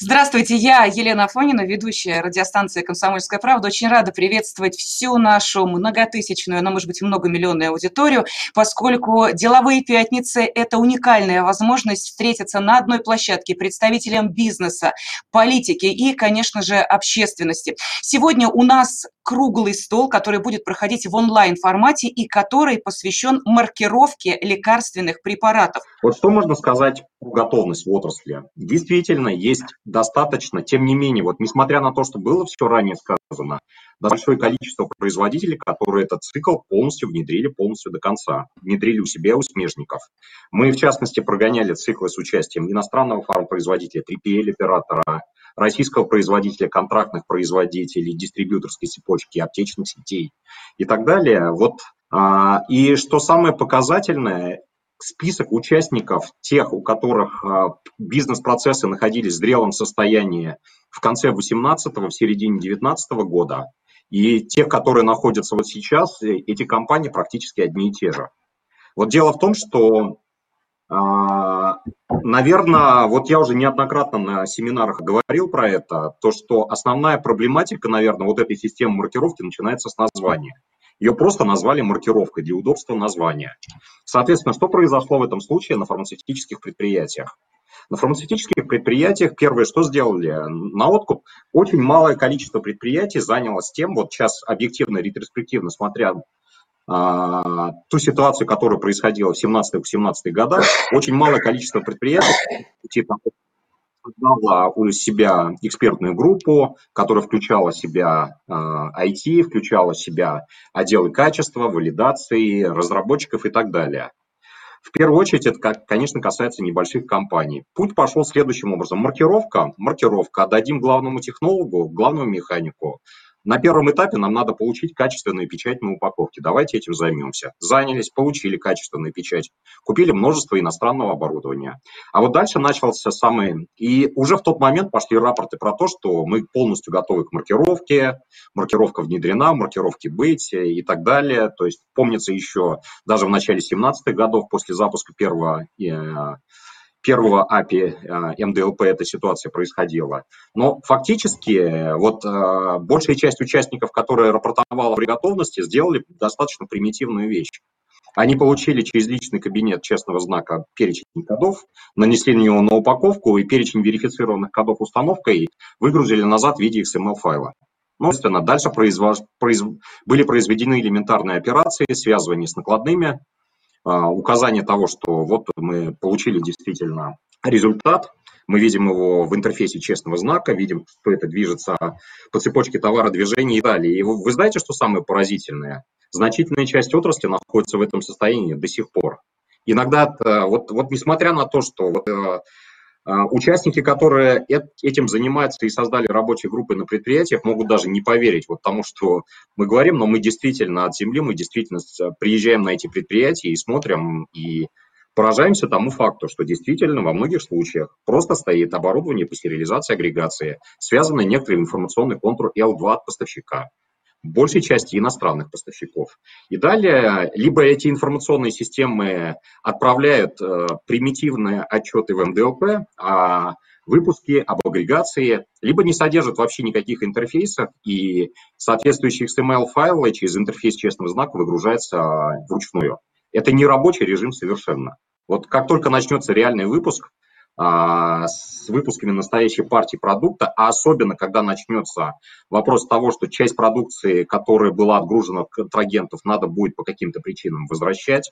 Здравствуйте, я Елена Афонина, ведущая радиостанции «Комсомольская правда». Очень рада приветствовать всю нашу многотысячную, но, может быть, многомиллионную аудиторию, поскольку деловые пятницы – это уникальная возможность встретиться на одной площадке представителям бизнеса, политики и, конечно же, общественности. Сегодня у нас круглый стол, который будет проходить в онлайн-формате и который посвящен маркировке лекарственных препаратов. Вот что можно сказать готовность в отрасли? Действительно, есть достаточно, тем не менее, вот несмотря на то, что было все ранее сказано, большое количество производителей, которые этот цикл полностью внедрили полностью до конца, внедрили у себя у смежников. Мы, в частности, прогоняли циклы с участием иностранного фармпроизводителя, 3PL-оператора, российского производителя, контрактных производителей, дистрибьюторской цепочки, аптечных сетей и так далее. Вот, а, и что самое показательное, список участников, тех, у которых а, бизнес-процессы находились в зрелом состоянии в конце 18-го, в середине 19 -го года, и тех, которые находятся вот сейчас, э, эти компании практически одни и те же. Вот дело в том, что а, Наверное, вот я уже неоднократно на семинарах говорил про это, то, что основная проблематика, наверное, вот этой системы маркировки начинается с названия. Ее просто назвали маркировкой для удобства названия. Соответственно, что произошло в этом случае на фармацевтических предприятиях? На фармацевтических предприятиях первое, что сделали, на откуп очень малое количество предприятий занялось тем, вот сейчас объективно, ретроспективно смотря а, ту ситуацию, которая происходила в 17-18 годах, очень малое количество предприятий типа, создала у себя экспертную группу, которая включала в себя IT, а, включала в себя отделы качества, валидации, разработчиков и так далее. В первую очередь это, конечно, касается небольших компаний. Путь пошел следующим образом. Маркировка, маркировка, отдадим главному технологу, главному механику, на первом этапе нам надо получить качественную печать на упаковке. Давайте этим займемся. Занялись, получили качественную печать, купили множество иностранного оборудования. А вот дальше начался самый... И уже в тот момент пошли рапорты про то, что мы полностью готовы к маркировке, маркировка внедрена, маркировки быть и так далее. То есть помнится еще даже в начале 17-х годов после запуска первого э, первого API э, МДЛП эта ситуация происходила. Но фактически вот э, большая часть участников, которые рапортовала при готовности, сделали достаточно примитивную вещь. Они получили через личный кабинет честного знака перечень кодов, нанесли на него на упаковку и перечень верифицированных кодов установкой выгрузили назад в виде XML-файла. Ну, естественно, дальше произвож... произ... были произведены элементарные операции, связывания с накладными, а, указание того, что вот мы получили действительно результат, мы видим его в интерфейсе честного знака, видим, что это движется по цепочке товара, движения и далее. И вы знаете, что самое поразительное? Значительная часть отрасли находится в этом состоянии до сих пор. Иногда, вот, вот несмотря на то, что вот, э, а, участники, которые этим занимаются и создали рабочие группы на предприятиях, могут даже не поверить вот тому, что мы говорим, но мы действительно от земли, мы действительно приезжаем на эти предприятия и смотрим, и поражаемся тому факту, что действительно во многих случаях просто стоит оборудование по стерилизации агрегации, связанный некоторый информационный контур L2 от поставщика большей части иностранных поставщиков. И далее, либо эти информационные системы отправляют э, примитивные отчеты в МДЛП о выпуске, об агрегации, либо не содержат вообще никаких интерфейсов, и соответствующие XML-файлы через интерфейс честного знака выгружаются вручную. Это не рабочий режим совершенно. Вот как только начнется реальный выпуск, а, с выпусками настоящей партии продукта, а особенно, когда начнется вопрос того, что часть продукции, которая была отгружена от контрагентов, надо будет по каким-то причинам возвращать,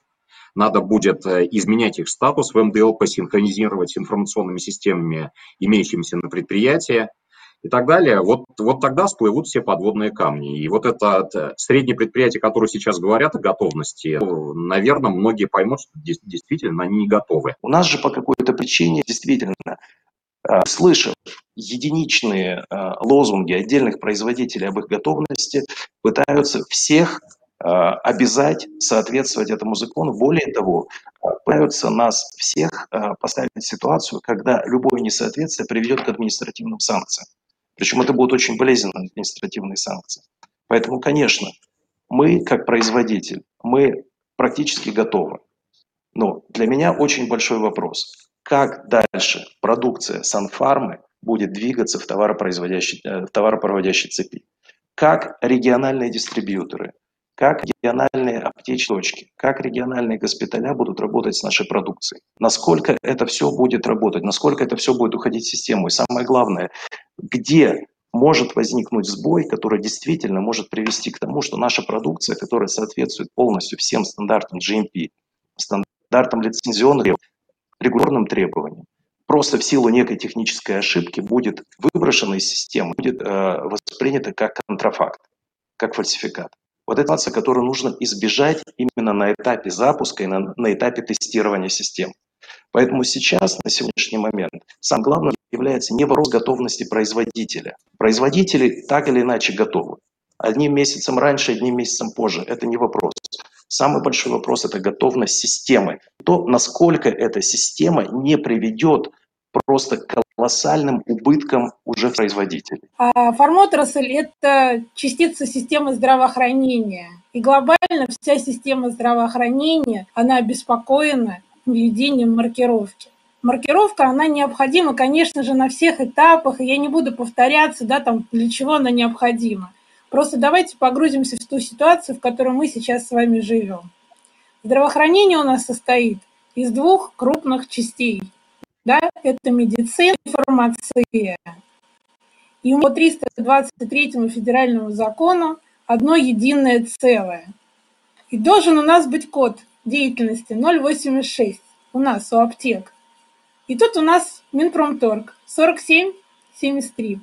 надо будет э, изменять их статус в МДЛ, посинхронизировать с информационными системами, имеющимися на предприятии, и так далее, вот, вот тогда всплывут все подводные камни. И вот это э, средние предприятия, которые сейчас говорят о готовности, наверное, многие поймут, что действительно они не готовы. У нас же по какой-то причине действительно э, слышав единичные э, лозунги отдельных производителей об их готовности, пытаются всех обязать соответствовать этому закону. Более того, пытаются нас всех поставить в ситуацию, когда любое несоответствие приведет к административным санкциям. Причем это будут очень болезненные административные санкции. Поэтому, конечно, мы, как производитель, мы практически готовы. Но для меня очень большой вопрос, как дальше продукция Санфармы будет двигаться в товаропроизводящей, в товаропроводящей цепи. Как региональные дистрибьюторы, как региональные аптечные точки, как региональные госпиталя будут работать с нашей продукцией, насколько это все будет работать, насколько это все будет уходить в систему. И самое главное, где может возникнуть сбой, который действительно может привести к тому, что наша продукция, которая соответствует полностью всем стандартам GMP, стандартам лицензионных, регулярным требованиям, просто в силу некой технической ошибки будет выброшена из системы, будет э, воспринята как контрафакт, как фальсификат. Вот это ситуация, которую нужно избежать именно на этапе запуска и на, на этапе тестирования систем. Поэтому сейчас, на сегодняшний момент, самое главное является не вопрос готовности производителя. Производители так или иначе готовы. Одним месяцем раньше, одним месяцем позже. Это не вопрос. Самый большой вопрос – это готовность системы. То, насколько эта система не приведет просто колоссальным убыткам уже производителей. А фармотрасль – это частица системы здравоохранения. И глобально вся система здравоохранения, она обеспокоена введением маркировки. Маркировка, она необходима, конечно же, на всех этапах, и я не буду повторяться, да, там, для чего она необходима. Просто давайте погрузимся в ту ситуацию, в которой мы сейчас с вами живем. Здравоохранение у нас состоит из двух крупных частей. Да? Это медицина и фармация. И по 323 федеральному закону одно единое целое. И должен у нас быть код деятельности 086 у нас у аптек. И тут у нас Минпромторг 4773.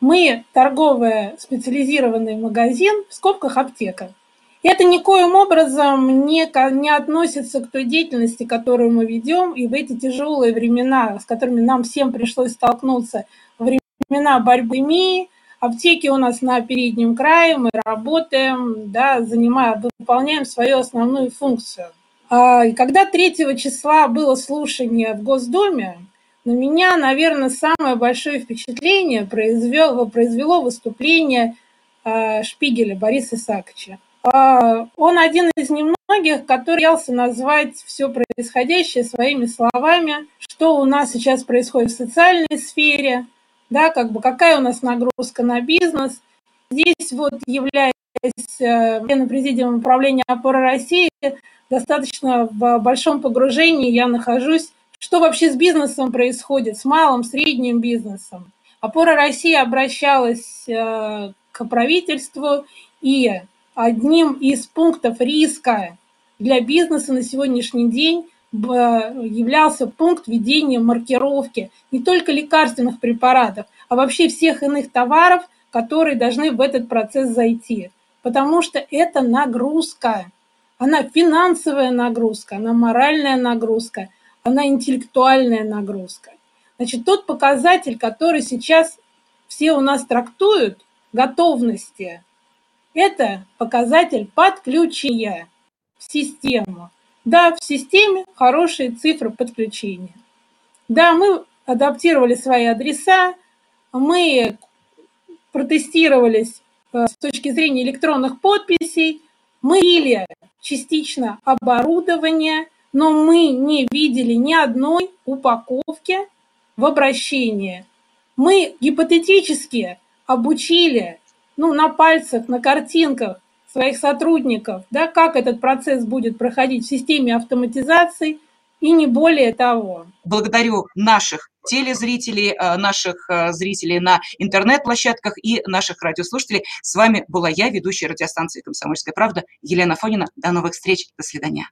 Мы торговый специализированный магазин, в скобках аптека. Это никоим образом не, не относится к той деятельности, которую мы ведем, и в эти тяжелые времена, с которыми нам всем пришлось столкнуться, времена борьбы МИ, аптеки у нас на переднем крае, мы работаем, да, занимаем, выполняем свою основную функцию. А, когда 3 числа было слушание в Госдуме, на меня, наверное, самое большое впечатление произвело, произвело выступление а, Шпигеля Бориса Исааковича. А, он один из немногих, который боялся назвать все происходящее своими словами, что у нас сейчас происходит в социальной сфере, да, как бы какая у нас нагрузка на бизнес. Здесь вот являясь членом президиума управления опоры России, достаточно в большом погружении я нахожусь, что вообще с бизнесом происходит, с малым, средним бизнесом. Опора России обращалась э, к правительству, и одним из пунктов риска для бизнеса на сегодняшний день являлся пункт ведения маркировки не только лекарственных препаратов, а вообще всех иных товаров, которые должны в этот процесс зайти. Потому что это нагрузка. Она финансовая нагрузка, она моральная нагрузка, она интеллектуальная нагрузка. Значит, тот показатель, который сейчас все у нас трактуют, готовности, это показатель подключения в систему. Да, в системе хорошие цифры подключения. Да, мы адаптировали свои адреса, мы протестировались э, с точки зрения электронных подписей, мы или частично оборудование, но мы не видели ни одной упаковки в обращении. Мы гипотетически обучили ну, на пальцах, на картинках своих сотрудников, да, как этот процесс будет проходить в системе автоматизации и не более того. Благодарю наших телезрителей, э, наших э, зрителей на интернет-площадках и наших радиослушателей. С вами была я, ведущая радиостанции «Комсомольская правда» Елена Фонина. До новых встреч. До свидания.